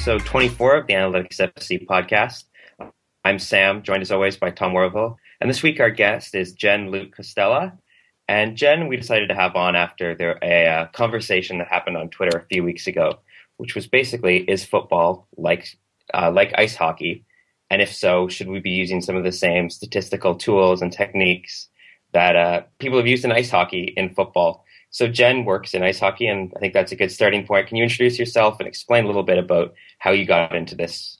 episode 24 of the Analytics FC podcast. I'm Sam, joined as always by Tom Worville. And this week, our guest is Jen Lute Costella. And Jen, we decided to have on after there a uh, conversation that happened on Twitter a few weeks ago, which was basically, is football like uh, like ice hockey? And if so, should we be using some of the same statistical tools and techniques that uh, people have used in ice hockey in football? So Jen works in ice hockey, and I think that's a good starting point. Can you introduce yourself and explain a little bit about how you got into this?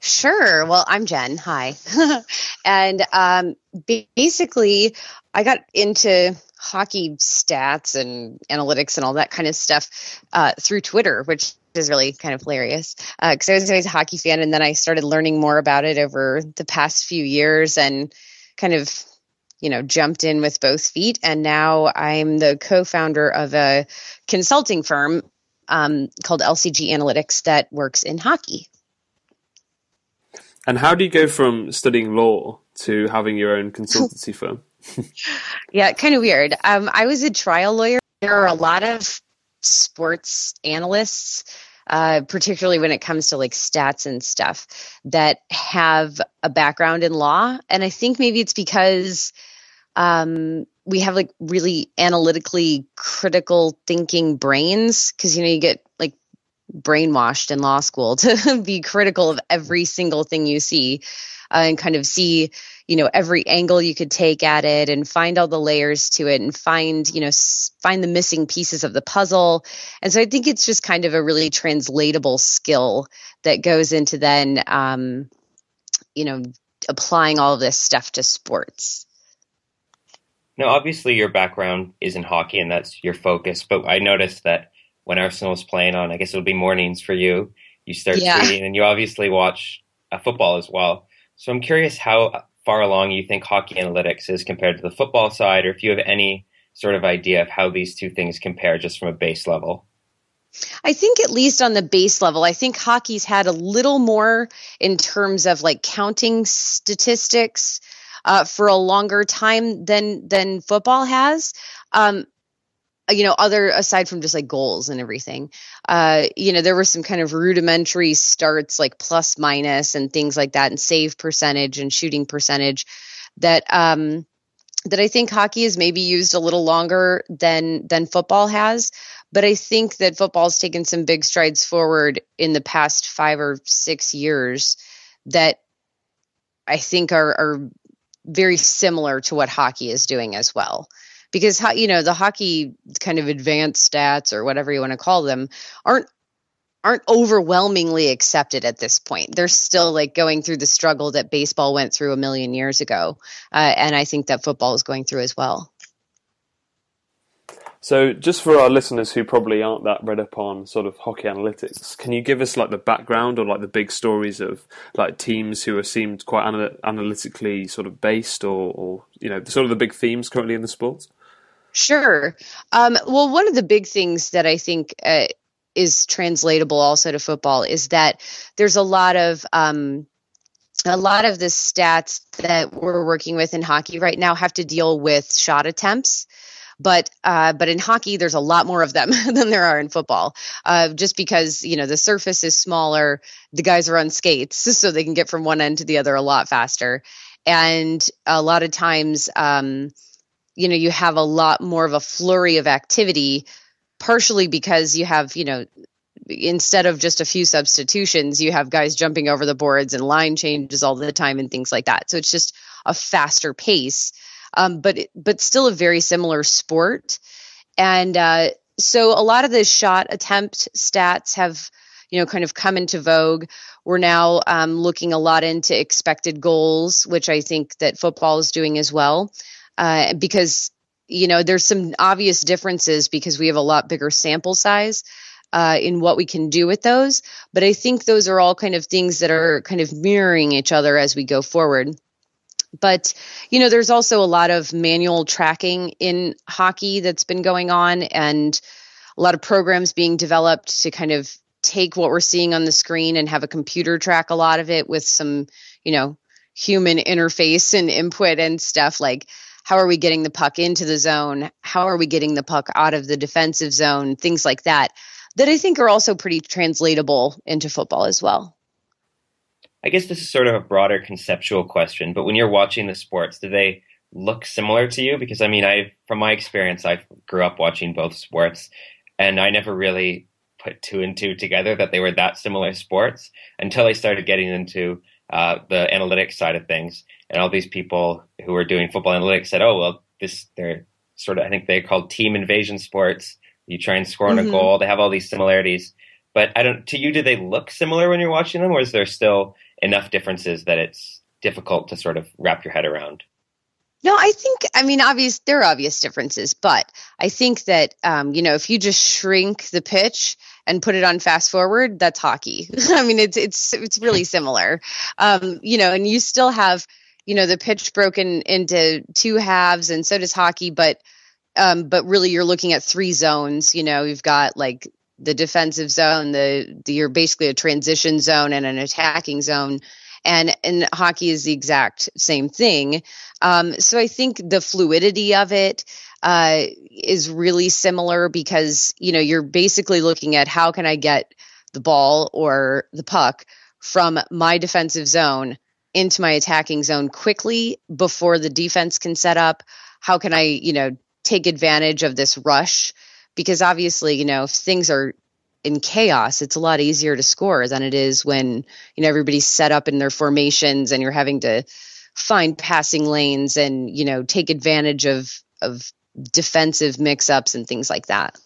Sure. Well, I'm Jen. Hi. and um, basically, I got into hockey stats and analytics and all that kind of stuff uh, through Twitter, which is really kind of hilarious because uh, I was always a hockey fan, and then I started learning more about it over the past few years and kind of you know jumped in with both feet. And now i'm the co-founder of a consulting firm um, called lcg analytics that works in hockey. And how do you go from studying law to having your own consultancy firm? Yeah kind of weird. Um, i was a trial lawyer. There are a lot of sports analysts uh, particularly when it comes to like stats and stuff that have a background in law. And i think maybe it's because um, we have like really analytically critical thinking brains because you know you get like brainwashed in law school to be critical of every single thing you see uh, and kind of see you know every angle you could take at it and find all the layers to it and find you know find the missing pieces of the puzzle. And so i think it's just kind of a really translatable skill that goes into then um, you know applying all of this stuff to sports. Now, obviously, your background is in hockey and that's your focus, but I noticed that when Arsenal was playing on, I guess it'll be mornings for you, you start yeah. tweeting and you obviously watch uh, football as well. So I'm curious how far along you think hockey analytics is compared to the football side, or if you have any sort of idea of how these two things compare just from a base level. I think at least on the base level, I think hockey's had a little more in terms of like counting statistics uh, for a longer time than than football has. Um, you know, other aside from just like goals and everything, uh, you know, there were some kind of rudimentary starts like plus minus and things like that, and save percentage and shooting percentage that um, that I think hockey has maybe used a little longer than than football has. But I think that football's taken some big strides forward in the past five or six years that I think are, are very similar to what hockey is doing as well because you know the hockey kind of advanced stats or whatever you want to call them aren't aren't overwhelmingly accepted at this point they're still like going through the struggle that baseball went through a million years ago uh, and i think that football is going through as well so, just for our listeners who probably aren't that read up on sort of hockey analytics, can you give us like the background or like the big stories of like teams who are seemed quite anal- analytically sort of based, or, or you know, sort of the big themes currently in the sport? Sure. Um, well, one of the big things that I think uh, is translatable also to football is that there's a lot of um, a lot of the stats that we're working with in hockey right now have to deal with shot attempts but uh, but in hockey there's a lot more of them than there are in football uh, just because you know the surface is smaller the guys are on skates so they can get from one end to the other a lot faster and a lot of times um, you know you have a lot more of a flurry of activity partially because you have you know instead of just a few substitutions you have guys jumping over the boards and line changes all the time and things like that so it's just a faster pace um, but but still a very similar sport. And uh, so a lot of the shot attempt stats have you know kind of come into vogue. We're now um, looking a lot into expected goals, which I think that football is doing as well, uh, because you know there's some obvious differences because we have a lot bigger sample size. Uh, in what we can do with those. But I think those are all kind of things that are kind of mirroring each other as we go forward. But, you know, there's also a lot of manual tracking in hockey that's been going on and a lot of programs being developed to kind of take what we're seeing on the screen and have a computer track a lot of it with some, you know, human interface and input and stuff like how are we getting the puck into the zone? How are we getting the puck out of the defensive zone? Things like that. that I think are also pretty translatable into football as well. I guess this is sort of a broader conceptual question, but when you're watching the sports, do they look similar to you? Because I mean, I from my experience, I grew up watching both sports, and I never really put two and two together that they were that similar sports until I started getting into uh, the analytics side of things, and all these people who were doing football analytics said, "Oh, well, this they're sort of I think they're called team invasion sports. You try and score on mm-hmm. a goal. They have all these similarities." But I don't. To you, do they look similar when you're watching them, or is there still enough differences that it's difficult to sort of wrap your head around? No, I think I mean obvious there are obvious differences, but I think that um, you know if you just shrink the pitch and put it on fast forward, that's hockey. I mean it's it's it's really similar, um, you know, and you still have you know the pitch broken into two halves, and so does hockey, but um, but really you're looking at three zones. You know, you've got like the defensive zone, the, the you're basically a transition zone and an attacking zone and and hockey is the exact same thing. Um, so I think the fluidity of it uh, is really similar because you know you're basically looking at how can I get the ball or the puck from my defensive zone into my attacking zone quickly before the defense can set up. How can I you know take advantage of this rush? Because obviously, you know, if things are in chaos, it's a lot easier to score than it is when you know everybody's set up in their formations and you're having to find passing lanes and you know take advantage of of defensive mix-ups and things like that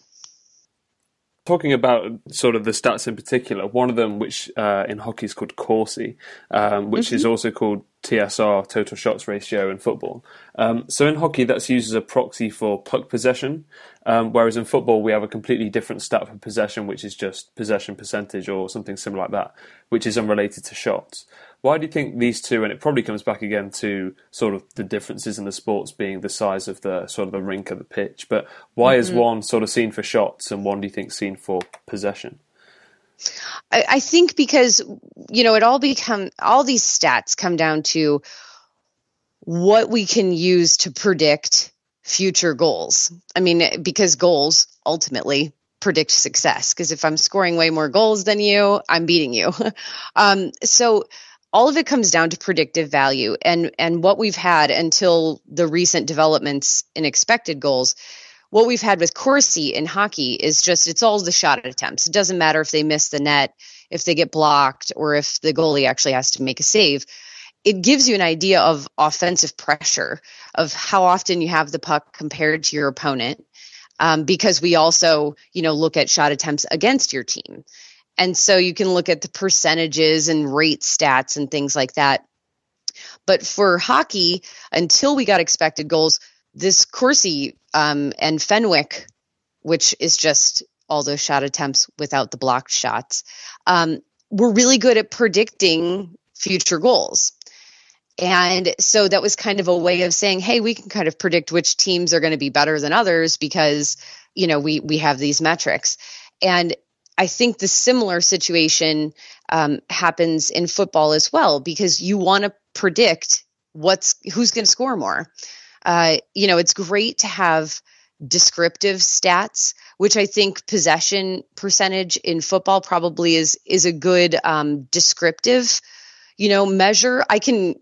talking about sort of the stats in particular, one of them, which uh, in hockey is called Corsi, um, which mm-hmm. is also called TSR, total shots ratio, in football. Um, so in hockey, that's used as a proxy for puck possession, um, whereas in football, we have a completely different stat for possession, which is just possession percentage or something similar like that, which is unrelated to shots. Why do you think these two, and it probably comes back again to sort of the differences in the sports being the size of the sort of the rink of the pitch, but why mm-hmm. is one sort of seen for shots and one do you think seen for possession? I, I think because you know it all become all these stats come down to what we can use to predict future goals. I mean, because goals ultimately predict success. Because if I'm scoring way more goals than you, I'm beating you. um, so all of it comes down to predictive value and and what we've had until the recent developments in expected goals. What we've had with Corsi in hockey is just it's all the shot attempts. It doesn't matter if they miss the net if they get blocked or if the goalie actually has to make a save. It gives you an idea of offensive pressure of how often you have the puck compared to your opponent um, because we also you know look at shot attempts against your team and so you can look at the percentages and rate stats and things like that. But for hockey, until we got expected goals, this Corsi um, and Fenwick, which is just all those shot attempts without the blocked shots, um, we're really good at predicting future goals. And so that was kind of a way of saying, hey, we can kind of predict which teams are going to be better than others because, you know, we we have these metrics. And I think the similar situation um, happens in football as well because you want to predict what's who's going to score more. Uh, you know, it's great to have descriptive stats, which I think possession percentage in football probably is is a good um, descriptive, you know, measure. I can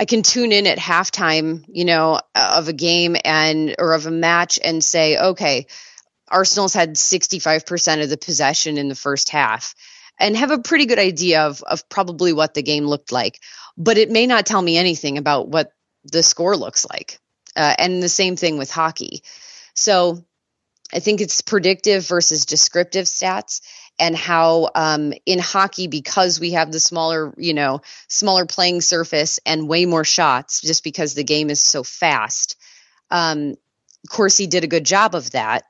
I can tune in at halftime, you know, of a game and or of a match and say, okay, Arsenal's had 65% of the possession in the first half and have a pretty good idea of, of probably what the game looked like. But it may not tell me anything about what the score looks like. Uh, and the same thing with hockey. So I think it's predictive versus descriptive stats and how um, in hockey because we have the smaller you know smaller playing surface and way more shots just because the game is so fast um, Corsi did a good job of that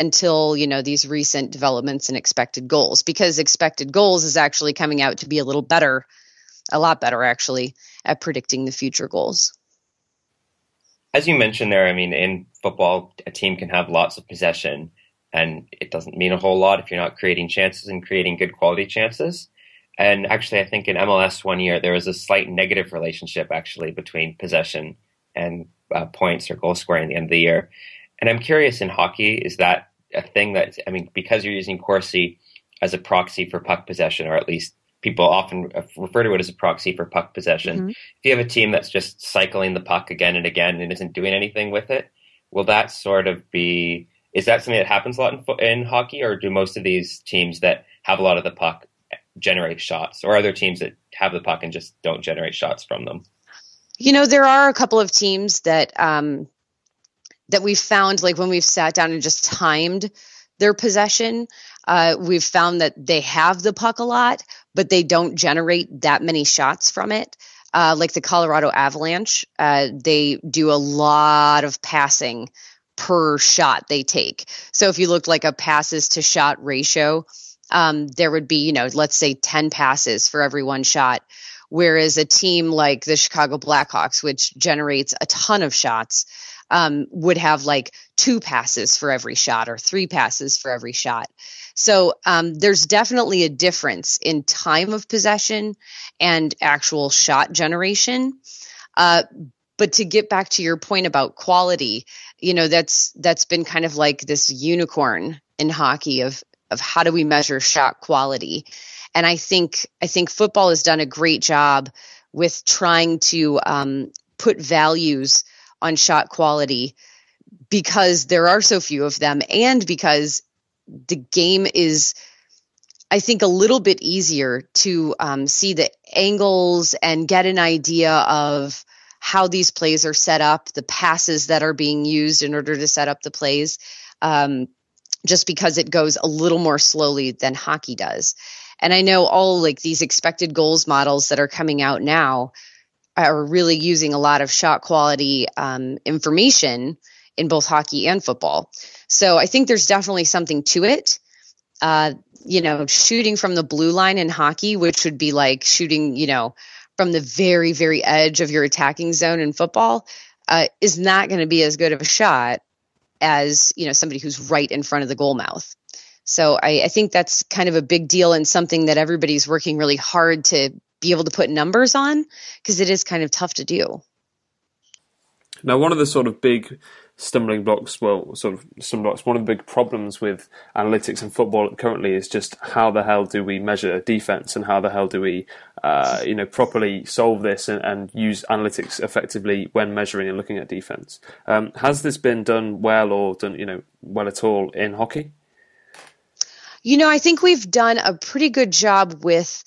until you know these recent developments in expected goals because expected goals is actually coming out to be a little better a lot better actually at predicting the future goals. As you mentioned there i mean in football a team can have lots of possession and it doesn't mean a whole lot if you're not creating chances and creating good quality chances. And actually i think in mls one year there was a slight negative relationship actually between possession and uh, points or goal scoring at the end of the year. And i'm curious in hockey is that a thing that I mean because you're using Corsi as a proxy for puck possession, or at least people often refer to it as a proxy for puck possession. Mm-hmm. If you have a team that's just cycling the puck again and again and isn't doing anything with it, will that sort of be? Is that something that happens a lot in, in hockey, or do most of these teams that have a lot of the puck generate shots, or are there teams that have the puck and just don't generate shots from them? You know, there are a couple of teams that um, that we've found, like when we've sat down and just timed their possession, uh, we've found that they have the puck a lot, but they don't generate that many shots from it. Uh, like the Colorado Avalanche, uh, they do a lot of passing per shot they take. So if you looked like a passes to shot ratio, um, there would be, you know, let's say 10 passes for every one shot. Whereas a team like the Chicago Blackhawks, which generates a ton of shots, um, would have like two passes for every shot or three passes for every shot. So um, there's definitely a difference in time of possession and actual shot generation. Uh, but to get back to your point about quality, you know that's that's been kind of like this unicorn in hockey of of how do we measure shot quality. And I think I think football has done a great job with trying to um, put values on shot quality because there are so few of them and because the game is i think a little bit easier to um, see the angles and get an idea of how these plays are set up the passes that are being used in order to set up the plays um, just because it goes a little more slowly than hockey does. And i know all like these expected goals models that are coming out now are really using a lot of shot quality um, information in both hockey and football. So I think there's definitely something to it. Uh, you know, shooting from the blue line in hockey, which would be like shooting, you know, from the very, very edge of your attacking zone in football, uh, is not going to be as good of a shot as, you know, somebody who's right in front of the goal mouth. So I, I think that's kind of a big deal and something that everybody's working really hard to be able to put numbers on because it is kind of tough to do. Now, one of the sort of big stumbling blocks, well, sort of stumbling blocks, one of the big problems with analytics and football currently is just how the hell do we measure defense and how the hell do we, uh, you know, properly solve this and, and, use analytics effectively when measuring and looking at defense. Um, has this been done well or done, you know, well at all in hockey? You know, I think we've done a pretty good job with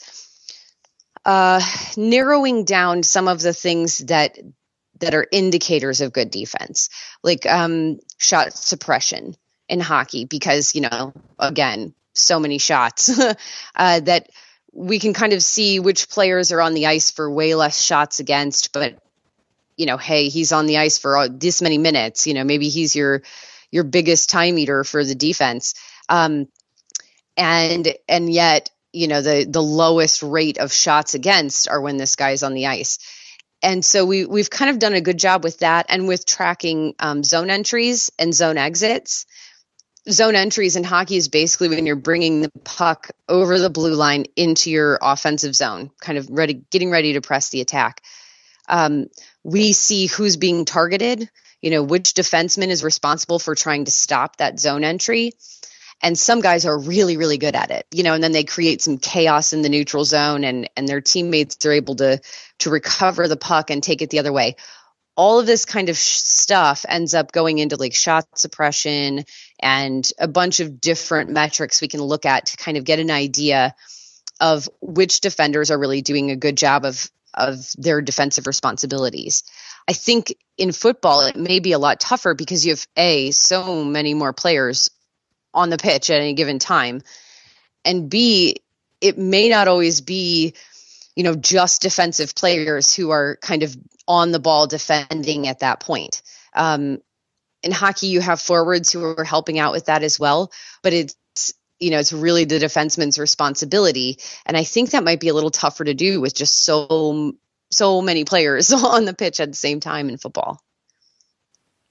uh, narrowing down some of the things that that are indicators of good defense, like um, shot suppression in hockey, because you know, again, so many shots uh, that we can kind of see which players are on the ice for way less shots against, but you know, hey, he's on the ice for this many minutes. You know, maybe he's your your biggest time eater for the defense. Um, and and yet you know the the lowest rate of shots against are when this guy's on the ice. And so we we've kind of done a good job with that and with tracking um, zone entries and zone exits. Zone entries in hockey is basically when you're bringing the puck over the blue line into your offensive zone kind of ready getting ready to press the attack. Um, we see who's being targeted you know which defenseman is responsible for trying to stop that zone entry and some guys are really really good at it you know and then they create some chaos in the neutral zone and and their teammates are able to to recover the puck and take it the other way all of this kind of stuff ends up going into like shot suppression and a bunch of different metrics we can look at to kind of get an idea of which defenders are really doing a good job of of their defensive responsibilities. I think in football it may be a lot tougher because you have a so many more players on the pitch at any given time. And B, it may not always be, you know, just defensive players who are kind of on the ball defending at that point. Um, in hockey, you have forwards who are helping out with that as well, but it's you know it's really the defenseman's responsibility, and I think that might be a little tougher to do with just so so many players on the pitch at the same time in football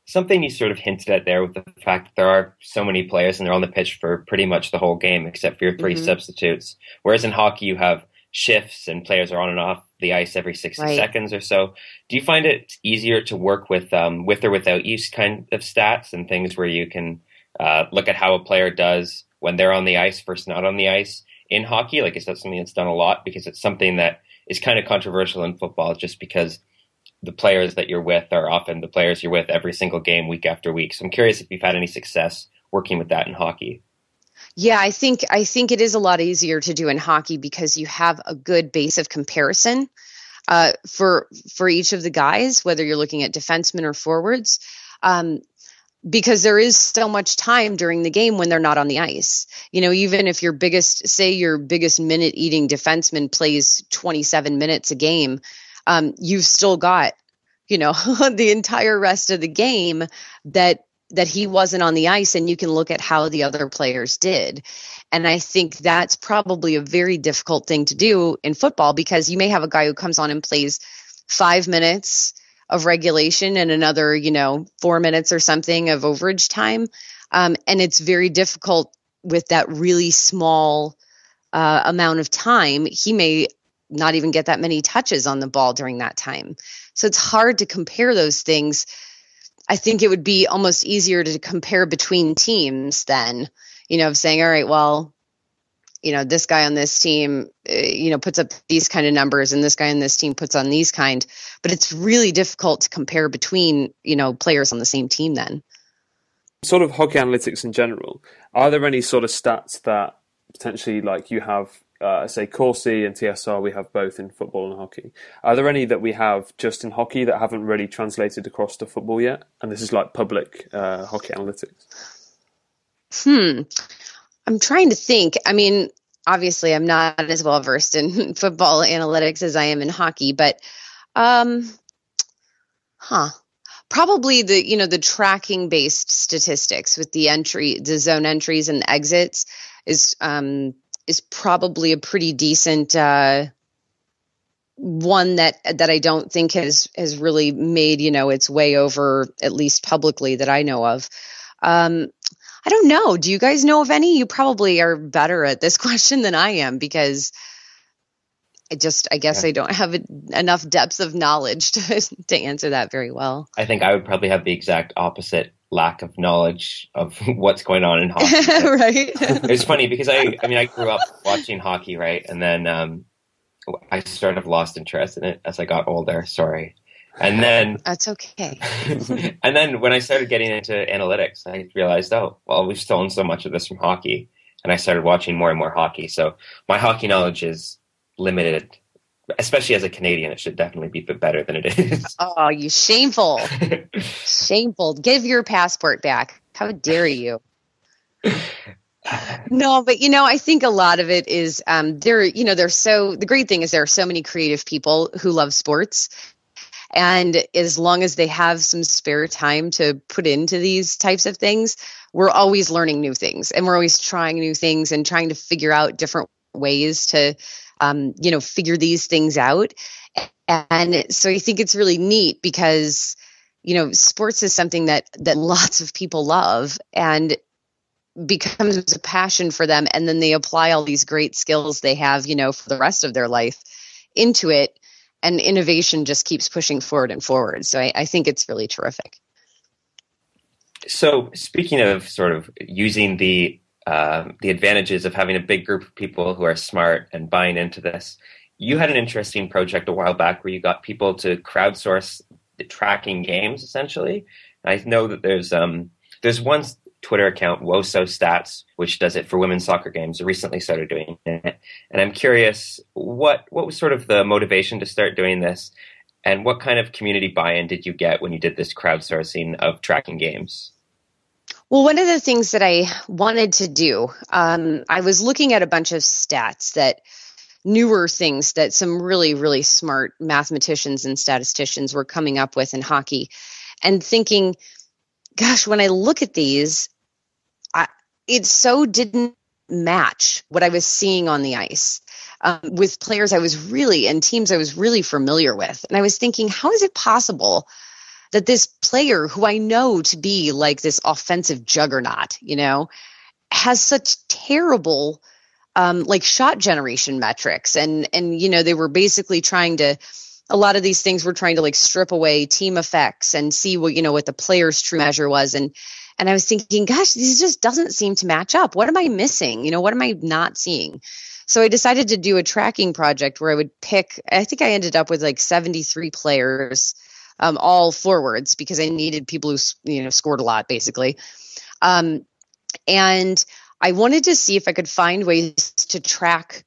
something you sort of hinted at there with the fact that there are so many players and they're on the pitch for pretty much the whole game except for your 3 mm-hmm. substitutes. Whereas in hockey, you have shifts and players are on and off the ice every 60 right. seconds or so. Do you find it easier to work with um, with or without use kind of stats and things where you can uh, look at how a player does when they're on the ice versus not on the ice in hockey. Like, is that something that's done a lot? Because it's something that is kind of controversial in football, just because the players that you're with are often the players you're with every single game, week after week. So I'm curious if you've had any success working with that in hockey. Yeah, I think I think it is a lot easier to do in hockey because you have a good base of comparison uh, for for each of the guys, whether you're looking at defensemen or forwards. Um, because there is so much time during the game when they're not on the ice. You know, even if your biggest, say, your biggest minute eating defenseman plays 27 minutes a game, um, you've still got, you know, the entire rest of the game that that he wasn't on the ice, and you can look at how the other players did. And I think that's probably a very difficult thing to do in football because you may have a guy who comes on and plays five minutes of regulation and another, you know, four minutes or something of overage time. Um, and it's very difficult with that really small uh, amount of time. He may not even get that many touches on the ball during that time. So it's hard to compare those things. I think it would be almost easier to compare between teams than, you know, of saying, all right, well, you know this guy on this team uh, you know puts up these kind of numbers and this guy on this team puts on these kind but it's really difficult to compare between you know players on the same team then sort of hockey analytics in general are there any sort of stats that potentially like you have uh, say Corsi and TSR, we have both in football and hockey. Are there any that we have just in hockey that haven't really translated across to football yet? And this is like public uh, hockey analytics. Hmm. I'm trying to think. I mean, obviously, I'm not as well versed in football analytics as I am in hockey, but, um, huh. Probably the you know the tracking based statistics with the entry, the zone entries and exits is um, is probably a pretty decent uh, one that that I don't think has has really made you know its way over at least publicly that I know of. Um, I don't know. Do you guys know of any? You probably are better at this question than I am because I just, I guess yeah. I don't have enough depth of knowledge to, to answer that very well. I think I would probably have the exact opposite lack of knowledge of what's going on in hockey. right. it's funny because I, I mean, I grew up watching hockey, right? And then, um, I sort of lost interest in it as I got older. Sorry. And then that's okay. and then when I started getting into analytics, I realized, oh, well, we've stolen so much of this from hockey, and I started watching more and more hockey. So my hockey knowledge is limited, especially as a Canadian. It should definitely be better than it is. Oh, you shameful! shameful! Give your passport back! How dare you? no but you know i think a lot of it is um there you know there's so the great thing is there are so many creative people who love sports and as long as they have some spare time to put into these types of things, we're always learning new things and we're always trying new things and trying to figure out different ways to, um, you know, figure these things out. And so I think it's really neat because, you know, sports is something that that lots of people love and becomes a passion for them and then they apply all these great skills they have, you know, for the rest of their life into it and innovation just keeps pushing forward and forward. So I, I think it's really terrific. So speaking of sort of using the uh, the advantages of having a big group of people who are smart and buying into this, you had an interesting project a while back where you got people to crowdsource the tracking games. Essentially, I know that there's um, there's one Twitter account, Woso Stats, which does it for women's soccer games, recently started doing it. And I'm curious, what what was sort of the motivation to start doing this, and what kind of community buy-in did you get when you did this crowdsourcing of tracking games? Well, one of the things that I wanted to do, um, I was looking at a bunch of stats that newer things that some really, really smart mathematicians and statisticians were coming up with in hockey, and thinking, gosh, when I look at these, it so didn't match what I was seeing on the ice um, with players I was really and teams I was really familiar with. And I was thinking, how is it possible that this player who I know to be like this offensive juggernaut, you know, has such terrible um, like shot generation metrics and and you know they were basically trying to a lot of these things were trying to like strip away team effects and see what you know what the player's true measure was and And I was thinking, gosh, this just doesn't seem to match up. What am I missing? You know, what am I not seeing? So I decided to do a tracking project where I would pick, I think I ended up with like 73 players, um, all forwards because I needed people who, you know, scored a lot basically. Um, and I wanted to see if I could find ways to track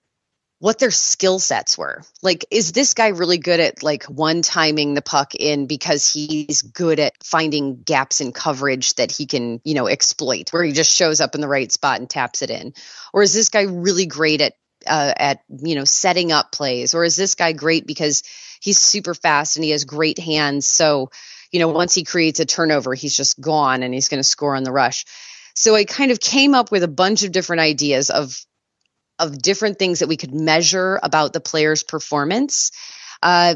what their skill sets were. Like, is this guy really good at like one timing the puck in because he's good at finding gaps in coverage that he can, you know, exploit, where he just shows up in the right spot and taps it in? Or is this guy really great at uh, at you know setting up plays? Or is this guy great because he's super fast and he has great hands? So, you know, once he creates a turnover, he's just gone and he's going to score on the rush. So I kind of came up with a bunch of different ideas of of different things that we could measure about the player's performance uh,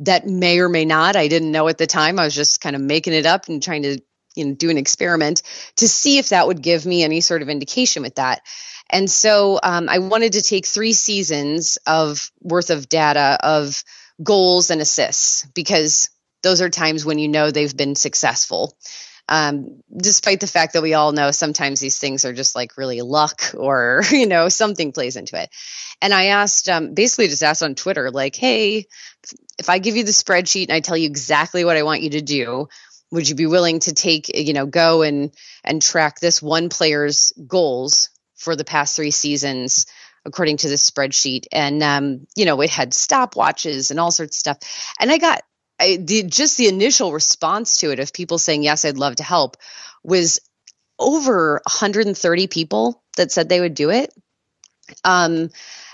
that may or may not. I didn't know at the time. I was just kind of making it up and trying to you know do an experiment to see if that would give me any sort of indication with that. And so um, I wanted to take three seasons of worth of data of goals and assists because those are times when you know they've been successful. Um, despite the fact that we all know sometimes these things are just like really luck or you know something plays into it. And i asked um, basically just asked on twitter like hey if i give you the spreadsheet and i tell you exactly what i want you to do would you be willing to take you know go and and track this one player's goals for the past three seasons according to this spreadsheet. And um, you know it had stopwatches and all sorts of stuff. And i got I, the, just the initial response to it of people saying yes i'd love to help was over 130 people that said they would do it. Um,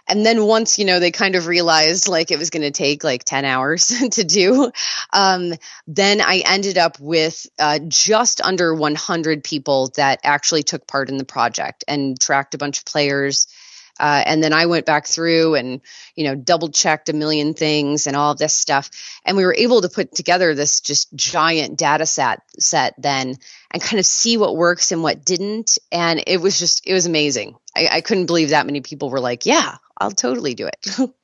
and then once you know they kind of realized like it was going to take like 10 hours to do um, then i ended up with uh, just under 100 people that actually took part in the project and tracked a bunch of players uh, and then I went back through and, you know, double checked a million things and all of this stuff. And we were able to put together this just giant data set set then and kind of see what works and what didn't. And it was just, it was amazing. I, I couldn't believe that many people were like, yeah, I'll totally do it.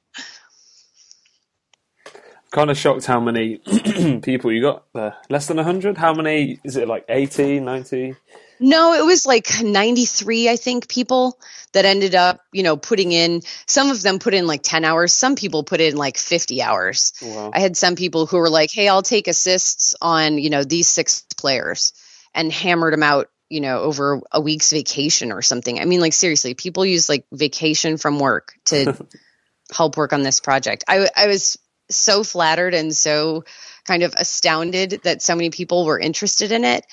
kind of shocked how many people you got there. Less than 100? How many? Is it like 80, 90? No, it was like 93, I think, people that ended up, you know, putting in, some of them put in like 10 hours. Some people put in like 50 hours. Wow. I had some people who were like, hey, I'll take assists on, you know, these six players and hammered them out, you know, over a week's vacation or something. I mean, like, seriously, people use like vacation from work to help work on this project. I, I was so flattered and so kind of astounded that so many people were interested in it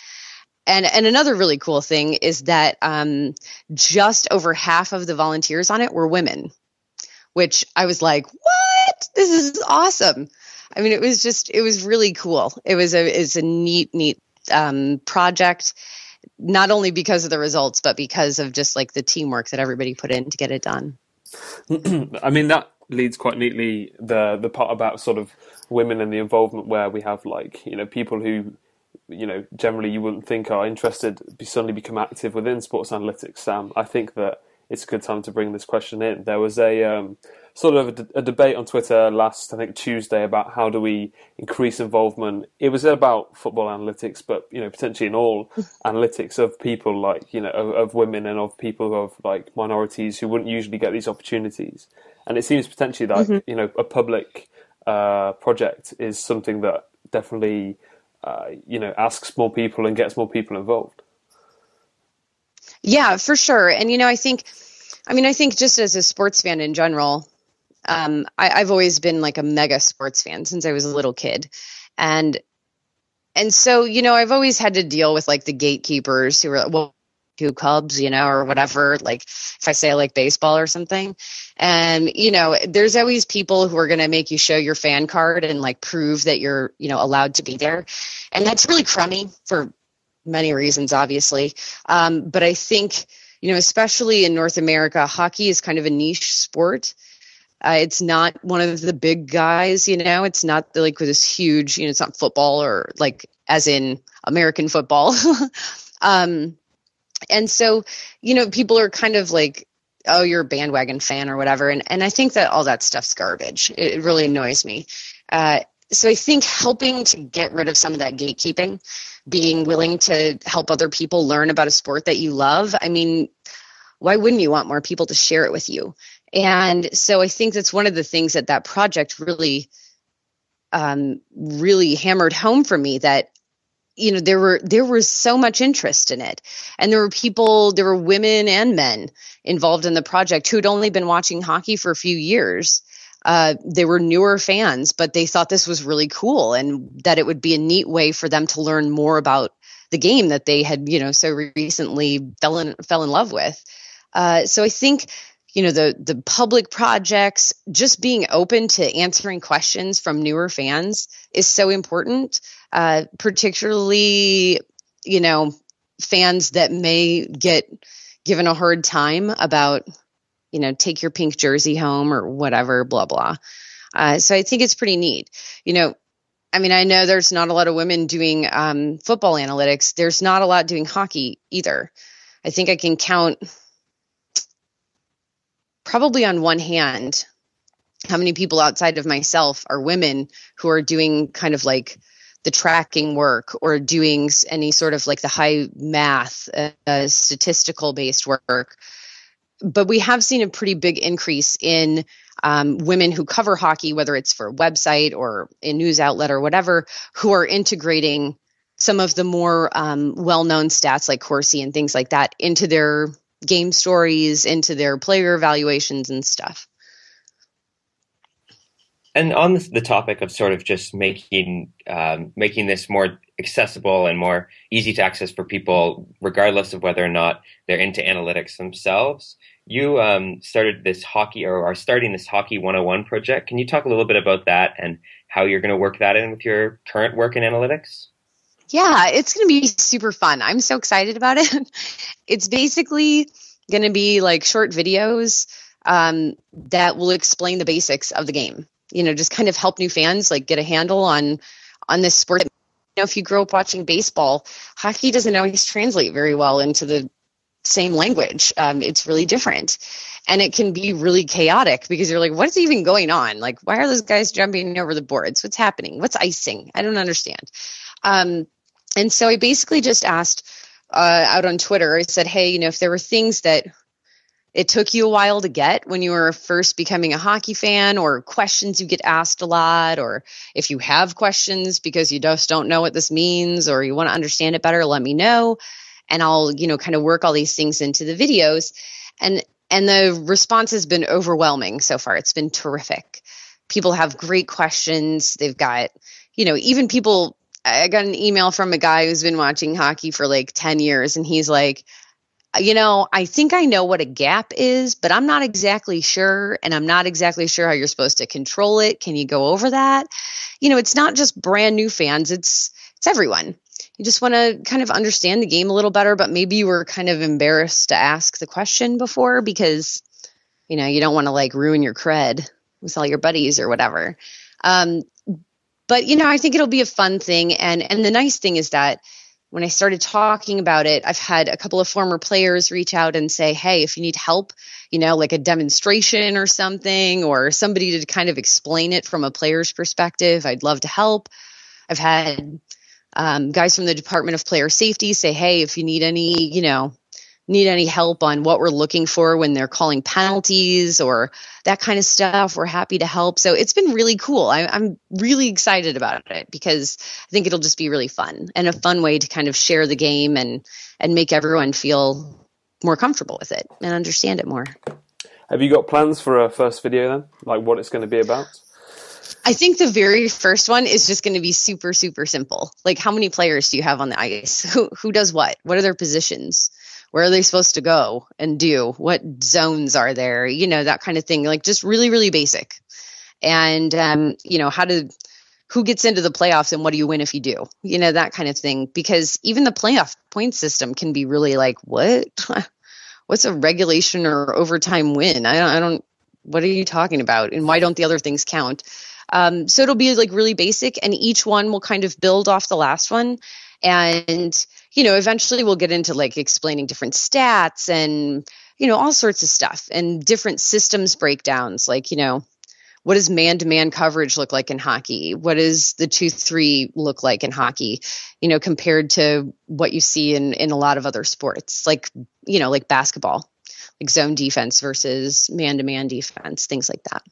and and another really cool thing is that um, just over half of the volunteers on it were women, which I was like, "What? This is awesome!" I mean, it was just it was really cool. It was a it's a neat neat um, project, not only because of the results, but because of just like the teamwork that everybody put in to get it done. I mean that leads quite neatly the the part about sort of women and the involvement where we have like you know people who you know, generally you wouldn't think are interested be suddenly become active within sports analytics. Sam, I think that it's a good time to bring this question in. There was a um, sort of a, d- a debate on Twitter last, I think Tuesday, about how do we increase involvement. It was about football analytics, but you know, potentially in all analytics of people like you know of, of women and of people of like minorities who wouldn't usually get these opportunities. And it seems potentially that mm-hmm. you know a public uh, project is something that definitely uh, you know asks more people and gets more people involved. Yeah, for sure. And you know, I think, I mean, I think just as a sports fan in general, um, I, I've always been like a mega sports fan since I was a little kid, and and so you know, I've always had to deal with like the gatekeepers who are well two Cubs, you know, or whatever. Like if I say I like baseball or something, and you know, there's always people who are going to make you show your fan card and like prove that you're, you know, allowed to be there, and that's really crummy for many reasons, obviously. Um, but I think, you know, especially in North America, hockey is kind of a niche sport. Uh, it's not one of the big guys, you know. It's not the, like with this huge, you know. It's not football or like as in American football. um, and so you know people are kind of like oh you're a bandwagon fan or whatever and and i think that all that stuff's garbage it, really annoys me uh, so I think helping to get rid of some of that gatekeeping, being willing to help other people learn about a sport that you love. I mean, why wouldn't you want more people to share it with you? And so I think that's one of the things that that project really, um, really hammered home for me that you know there were there was so much interest in it. And there were people there were women and men involved in the project who had only been watching hockey for a few years. Uh, they were newer fans but they thought this was really cool and that it would be a neat way for them to learn more about the game that they had you know so recently fell in fell in love with. Uh, so i think you know the the public projects just being open to answering questions from newer fans is so important uh, particularly you know fans that may get given a hard time about you know take your pink jersey home or whatever blah blah. Uh, so i think it's pretty neat. You know i mean i know there's not a lot of women doing um, football analytics. There's not a lot doing hockey either. I think i can count probably on one hand how many people outside of myself are women who are doing kind of like the tracking work or doing any sort of like the high math uh, statistical based work. But we have seen a pretty big increase in um, women who cover hockey whether it's for a website or a news outlet or whatever who are integrating some of the more um, well-known stats like Corsi and things like that into their game stories into their player evaluations and stuff. And on the topic of sort of just making um, making this more accessible and more easy to access for people, regardless of whether or not they're into analytics themselves, you um, started this hockey or are starting this hockey 101 project. Can you talk a little bit about that and how you're going to work that in with your current work in analytics? Yeah, it's going to be super fun. I'm so excited about it. it's basically going to be like short videos um, that will explain the basics of the game. You know, just kind of help new fans like get a handle on on this sport. You know, if you grow up watching baseball, hockey doesn't always translate very well into the same language. Um, it's really different. And it can be really chaotic because you're like, what's even going on? Like, why are those guys jumping over the boards? What's happening? What's icing? I don't understand. Um, and so I basically just asked uh, out on Twitter, I said, hey, you know, if there were things that it took you a while to get when you were first becoming a hockey fan, or questions you get asked a lot, or if you have questions because you just don't know what this means or you want to understand it better, let me know. And I'll, you know, kind of work all these things into the videos. And and the response has been overwhelming so far. It's been terrific. People have great questions. They've got, you know, even people I got an email from a guy who's been watching hockey for like 10 years, and he's like, you know, I think I know what a gap is, but I'm not exactly sure, and I'm not exactly sure how you're supposed to control it. Can you go over that? You know, it's not just brand new fans; it's it's everyone. You just want to kind of understand the game a little better, but maybe you were kind of embarrassed to ask the question before because, you know, you don't want to like ruin your cred with all your buddies or whatever. Um, but you know, I think it'll be a fun thing. And and the nice thing is that when I started talking about it, I've had a couple of former players reach out and say, "Hey, if you need help, you know, like a demonstration or something, or somebody to kind of explain it from a player's perspective, I'd love to help." I've had um, guys from the Department of Player Safety say, "Hey, if you need any, you know, need any help on what we're looking for when they're calling penalties or that kind of stuff, we're happy to help. So it's been really cool. I, am really excited about it because I think it'll just be really fun and a fun way to kind of share the game and and make everyone feel more comfortable with it and understand it more. Have you got plans for a first video then? Like what it's going to be about? I think the very first one is just going to be super, super simple. Like, how many players do you have on the ice? Who who does what? What are their positions? Where are they supposed to go and do? What zones are there? You know that kind of thing like just really really basic. And um, you know how to who gets into the playoffs and what do you win if you do? You know that kind of thing. Because even the playoff point system can be really like what? What's a regulation or overtime win? I don't i don't what are you talking about? And why don't the other things count? Um, so it'll be like really basic and each one will kind of build off the last one. And you know eventually we'll get into like explaining different stats and you know all sorts of stuff and different systems breakdowns like you know what does man-to-man coverage look like in hockey? What does the two-three look like in hockey? You know, compared to what you see in in a lot of other sports, like you know, like basketball, like zone defense versus man-to-man defense, things like that.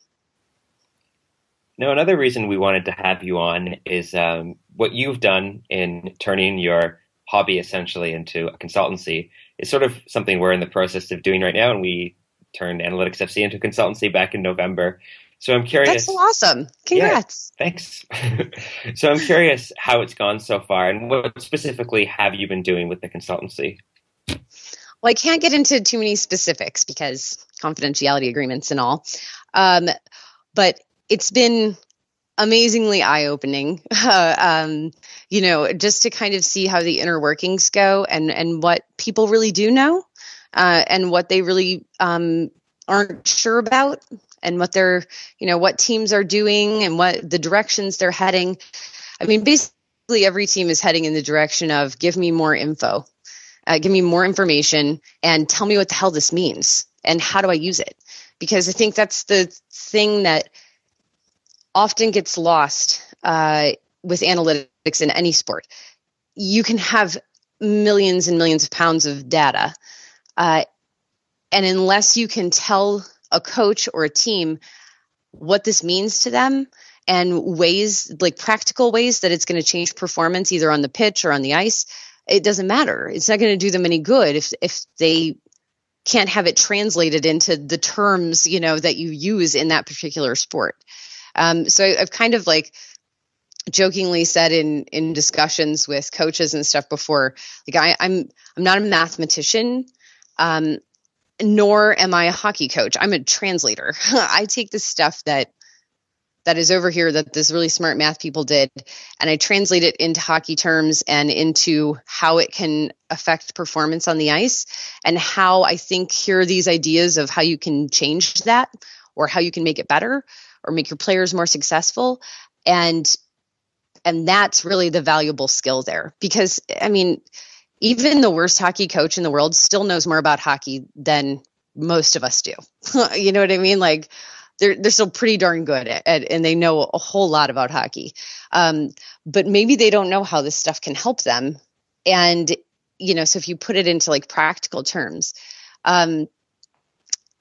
Now, another reason we wanted to have you on is um, what you've done in turning your hobby essentially into a consultancy is sort of something we're in the process of doing right now, and we turned Analytics FC into a consultancy back in November. So I'm curious. That's awesome. Congrats. Yeah, thanks. so I'm curious how it's gone so far, and what specifically have you been doing with the consultancy? Well, I can't get into too many specifics because confidentiality agreements and all. Um, but it's been amazingly eye opening. Uh, um, you know, just to kind of see how the inner workings go and and what people really do know, uh, and what they really um, aren't sure about, and what they're you know what teams are doing and what the directions they're heading. I mean, basically every team is heading in the direction of give me more info, uh, give me more information, and tell me what the hell this means and how do I use it. Because I think that's the thing that often gets lost uh, with analytics in any sport. You can have millions and millions of pounds of data, uh, and unless you can tell a coach or a team what this means to them and ways like practical ways that it's going to change performance either on the pitch or on the ice it doesn't matter it's not going to do them any good if if they can't have it translated into the terms you know that you use in that particular sport um, so I've kind of like jokingly said in in discussions with coaches and stuff before, like I, I'm I'm not a mathematician. Um, nor am I a hockey coach. I'm a translator. I take the stuff that that is over here that this really smart math people did and I translate it into hockey terms and into how it can affect performance on the ice and how I think here are these ideas of how you can change that or how you can make it better or make your players more successful. And and that's really the valuable skill there. Because i mean even the worst hockey coach in the world still knows more about hockey than most of us do. You know what i mean? Like they're they're still pretty darn good at, and they know a whole lot about hockey. Um, but maybe they don't know how this stuff can help them. And you know so if you put it into like practical terms um,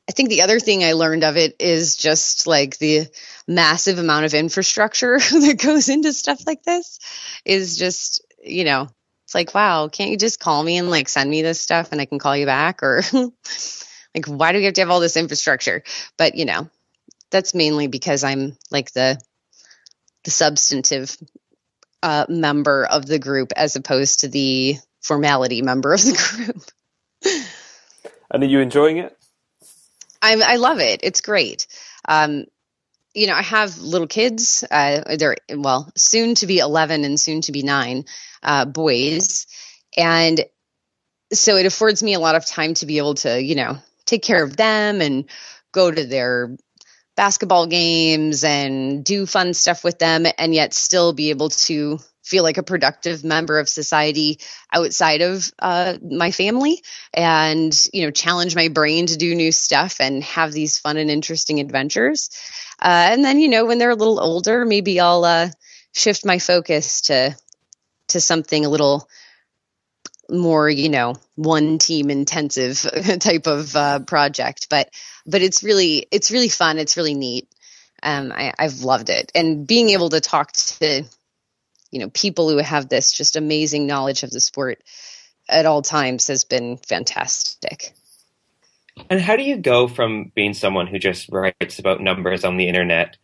I think the other thing I learned of it is just like the massive amount of infrastructure that goes into stuff like this is just, you know, it's like, wow, can't you just call me and like send me this stuff and I can call you back? Or like, why do we have to have all this infrastructure? But, you know, that's mainly because I'm like the, the substantive uh, member of the group as opposed to the formality member of the group. and are you enjoying it? I, I love it. It's great. Um, you know, I have little kids. Uh, they're well, soon to be 11 and soon to be nine uh, boys, and so it affords me a lot of time to be able to, you know, take care of them and go to their basketball games and do fun stuff with them, and yet still be able to feel like a productive member of society outside of uh, my family and you know challenge my brain to do new stuff and have these fun and interesting adventures. Uh, and then you know when they're a little older maybe i'll uh, shift my focus to to something a little more you know one team intensive type of uh, project. But but it's really it's really fun. It's really neat. Um, I, I've loved it. And being able to talk to you know people who have this just amazing knowledge of the sport at all times has been fantastic. And how do you go from being someone who just writes about numbers on the internet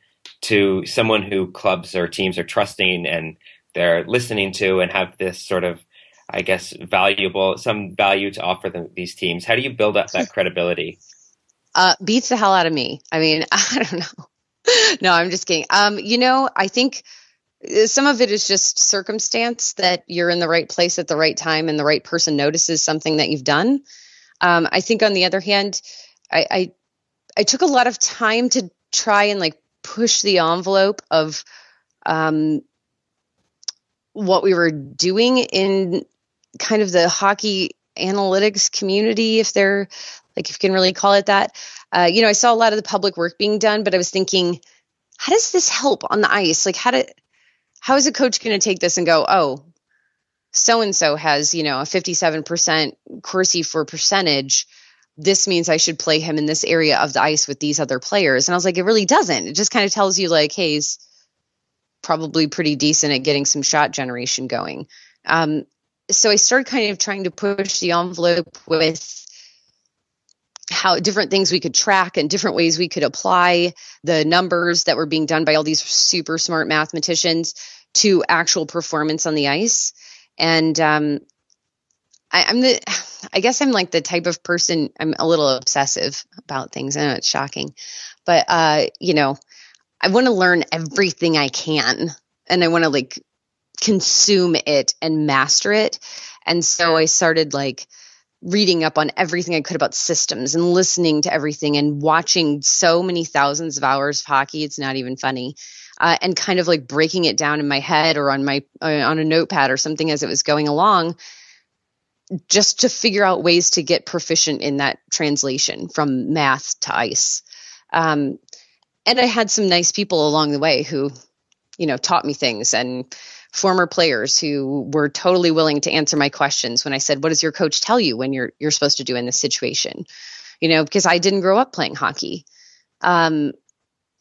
to someone who clubs or teams are trusting and they're listening to and have this sort of, I guess, valuable, some value to offer them, these teams? How do you build up that credibility? Uh, beats the hell out of me. I mean, I don't know. no, I'm just kidding. Um, you know, I think some of it is just circumstance that you're in the right place at the right time and the right person notices something that you've done. Um, I think on the other hand, I, I I took a lot of time to try and like push the envelope of um, what we were doing in kind of the hockey analytics community, if they're like if you can really call it that. Uh, you know, I saw a lot of the public work being done, but I was thinking how does this help on the ice? Like, how do, how is a coach going to take this and go, oh, so and so has, you know, a 57% Corsi for percentage. This means I should play him in this area of the ice with these other players. And I was like, it really doesn't. It just kind of tells you, like, hey, he's probably pretty decent at getting some shot generation going. Um, so I started kind of trying to push the envelope with how different things we could track and different ways we could apply the numbers that were being done by all these super smart mathematicians to actual performance on the ice. And um, I, I'm the, I guess I'm like the type of person. I'm a little obsessive about things. I know it's shocking, but uh, you know, I want to learn everything I can, and I want to like consume it and master it. And so I started like reading up on everything I could about systems and listening to everything and watching so many thousands of hours of hockey. It's not even funny. Uh, and kind of like breaking it down in my head or on my uh, on a notepad or something as it was going along just to figure out ways to get proficient in that translation from math to ice um, and i had some nice people along the way who you know taught me things and former players who were totally willing to answer my questions when I said, "What does your coach tell you when you're you're supposed to do in this situation?" You know, because I didn't grow up playing hockey, um,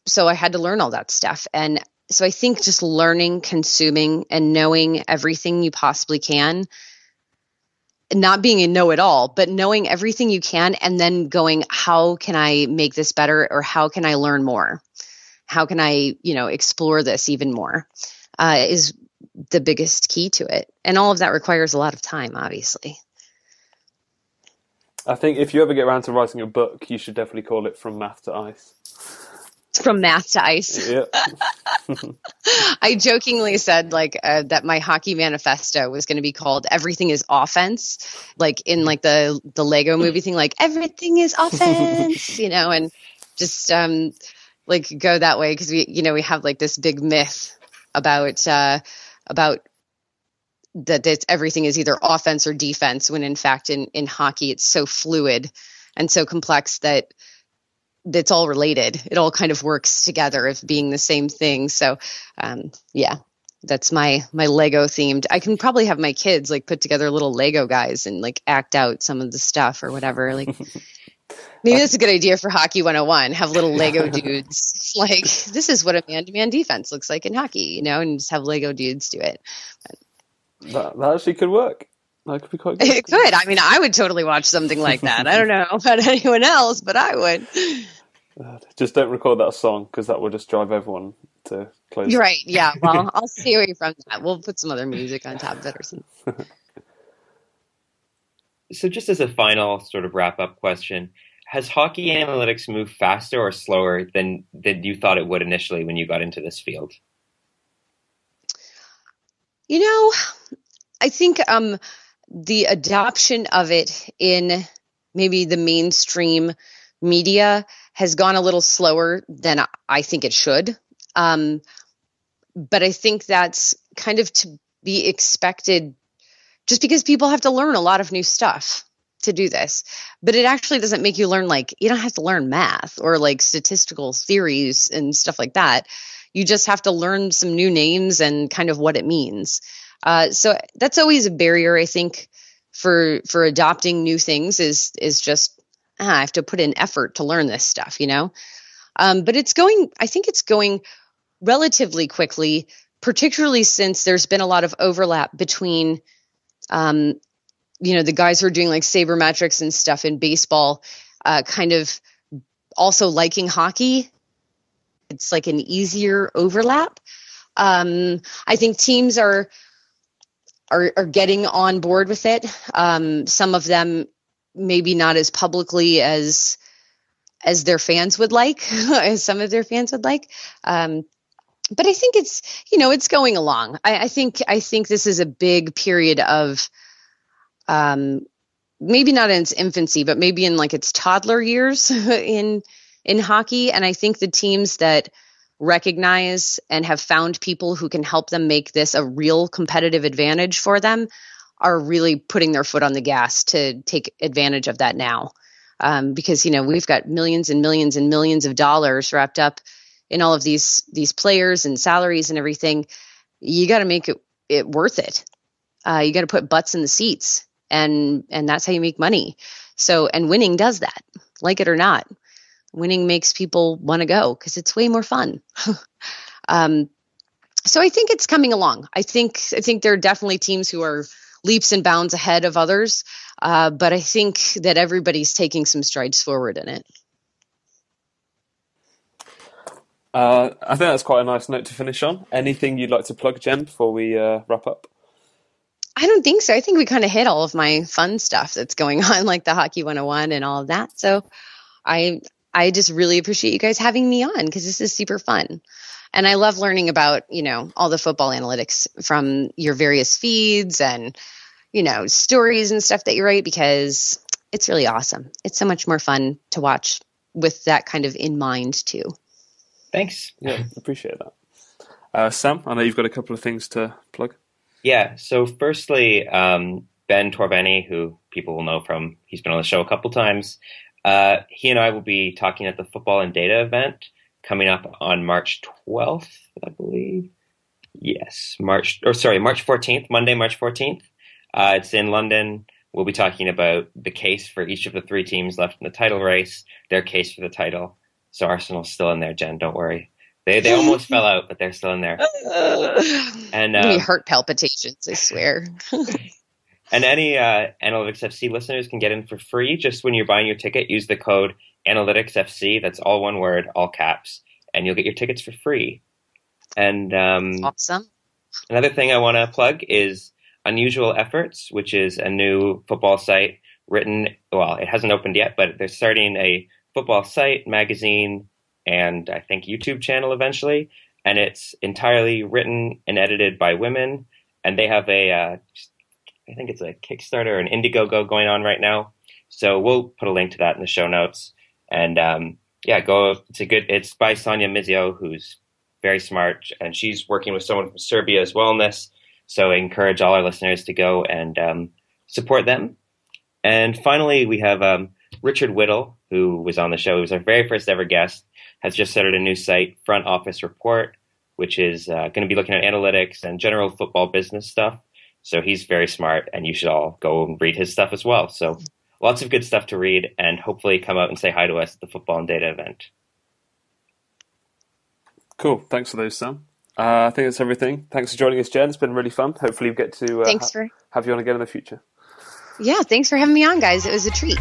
so I had to learn all that stuff. And so I think just learning, consuming, and knowing everything you possibly can. Not being a know it all, but knowing everything you can and then going, how can I make this better or how can I learn more? How can I, you know, explore this even more? Uh, is the biggest key to it. And all of that requires a lot of time, obviously. I think if you ever get around to writing a book, you should definitely call it From Math to Ice. From math to ice. I jokingly said like uh, that my hockey manifesto was going to be called "Everything is Offense," like in like the the Lego Movie thing, like everything is offense, you know, and just um like go that way because we you know we have like this big myth about uh about that it's, everything is either offense or defense when in fact in, in hockey it's so fluid and so complex that it's all related. It all kind of works together as being the same thing. So um, yeah that's my my lego themed. I can probably have my kids like put together little lego guys and like act out some of the stuff or whatever like maybe that's a good idea for hockey 101 have little lego dudes like this is what a man-to-man defense looks like in hockey you know and just have lego dudes do it that, that actually could work that could be quite good. It could. I mean, I would totally watch something like that. I don't know about anyone else, but I would. Uh, just don't record that song because that will just drive everyone to close. You're right. Yeah. Well, I'll stay away from that. We'll put some other music on top of it or something. So, just as a final sort of wrap up question, has hockey analytics moved faster or slower than than you thought it would initially when you got into this field? You know, I think um, the adoption of it in maybe the mainstream media has gone a little slower than I think it should. Um, but I think that's kind of to be expected just because people have to learn a lot of new stuff to do this. But it actually doesn't make you learn, like, you don't have to learn math or like statistical theories and stuff like that. You just have to learn some new names and kind of what it means. Uh, so that's always a barrier, I think, for for adopting new things is is just ah, I have to put in effort to learn this stuff, you know. Um, but it's going. I think it's going relatively quickly, particularly since there's been a lot of overlap between, um, you know, the guys who are doing like sabermetrics and stuff in baseball, uh, kind of also liking hockey. It's like an easier overlap. Um, I think teams are are, are getting on board with it. Um, some of them maybe not as publicly as as their fans would like, as some of their fans would like. Um, but I think it's you know it's going along. I, I, think I think this is a big period of um, maybe not in its infancy, but maybe in like its toddler years in in hockey. And I think the teams that recognize and have found people who can help them make this a real competitive advantage for them are really putting their foot on the gas to take advantage of that now. Um, because, you know, we've got millions and millions and millions of dollars wrapped up in all of these these players and salaries and everything, you got to make it it worth it. Uh, you got to put butts in the seats, and and that's how you make money. So and winning does that, like it or not. Winning makes people want to go because it's way more fun. um, so I think it's coming along. I think I think there are definitely teams who are leaps and bounds ahead of others, uh, but I think that everybody's taking some strides forward in it. Uh, I think that's quite a nice note to finish on. Anything you'd like to plug, Jen, before we uh, wrap up? I don't think so. I think we kind of hit all of my fun stuff that's going on, like the Hockey 101 and all of that. So I I just really appreciate you guys having me on because this is super fun. And I love learning about, you know, all the football analytics from your various feeds and, you know, stories and stuff that you write because it's really awesome. It's so much more fun to watch with that kind of in mind too. Thanks. Yeah, appreciate that. Uh, Sam, I know you've got a couple of things to plug. Yeah. So, firstly, um, Ben Torvaney, who people will know from, he's been on the show a couple times. Uh, he and I will be talking at the Football and Data event coming up on March 12th, I believe. Yes, March, or sorry, March 14th, Monday, March 14th. Uh, it's in London. We'll be talking about the case for each of the three teams left in the title race, their case for the title, so Arsenal's still in there, Jen. Don't worry. They they almost fell out, but they're still in there. and um, heart palpitations, I swear. and any uh, Analytics FC listeners can get in for free. Just when you're buying your ticket, use the code Analytics FC. That's all one word, all caps, and you'll get your tickets for free. And um, awesome. Another thing I want to plug is Unusual Efforts, which is a new football site written. Well, it hasn't opened yet, but they're starting a football site, magazine, and I think YouTube channel eventually. And it's entirely written and edited by women. And they have a, uh, I think it's a Kickstarter, or an Indiegogo going on right now. So we'll put a link to that in the show notes. And um, yeah, go. It's a good. It's by Sonia Mizio, who's very smart, and she's working with someone from Serbia as well in this. So I encourage all our listeners to go and um, support them. And finally, we have um, Richard Whittall, who was on the show, he was our very first ever guest, has just started a new site, Front Office Report, which is uh, going to be looking at analytics and general football business stuff. So he's very smart, and you should all go and read his stuff as well. So lots of good stuff to read, and hopefully come out and say hi to us at the Football and Data event. Cool. Thanks for those, Sam. Uh, I think that's everything. Thanks for joining us, Jen. It's been really fun. Hopefully, we get to uh, thanks for... have you on again in the future. Yeah, thanks for having me on, guys. It was a treat.